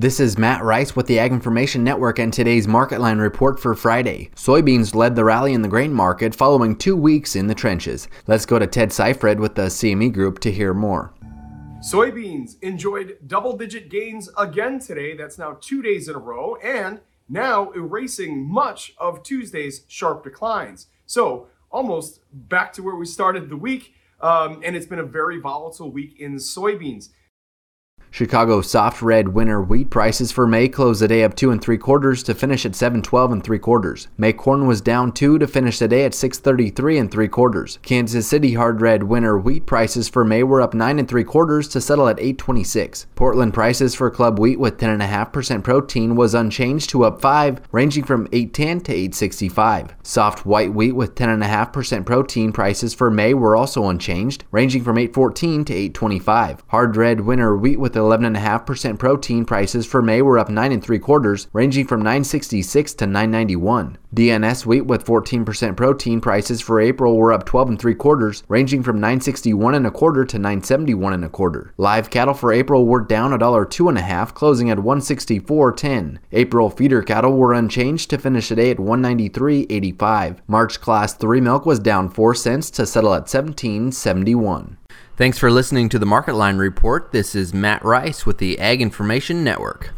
This is Matt Rice with the Ag Information Network and today's market line report for Friday. Soybeans led the rally in the grain market following two weeks in the trenches. Let's go to Ted Seifried with the CME Group to hear more. Soybeans enjoyed double digit gains again today. That's now two days in a row and now erasing much of Tuesday's sharp declines. So almost back to where we started the week. Um, and it's been a very volatile week in soybeans. Chicago soft red winter wheat prices for May closed the day up two and three quarters to finish at 712 and three quarters. May corn was down two to finish the day at 633 and three quarters. Kansas City hard red winter wheat prices for May were up nine and three quarters to settle at 826. Portland prices for club wheat with 10.5% protein was unchanged to up five, ranging from 810 to 865. Soft white wheat with 10.5% protein prices for May were also unchanged, ranging from 814 to 825. Hard red winter wheat with 11.5% protein prices for May were up 9 and 3 quarters, ranging from 966 to 991. DNS wheat with 14% protein prices for April were up 12 and 3 quarters, ranging from 961 and a quarter to 971 and a quarter. Live cattle for April were down a dollar two and a half, closing at 164.10. April feeder cattle were unchanged to finish the day at 193.85. March class 3 milk was down 4 cents to settle at 17.71. Thanks for listening to the Market Line Report. This is Matt Rice with the Ag Information Network.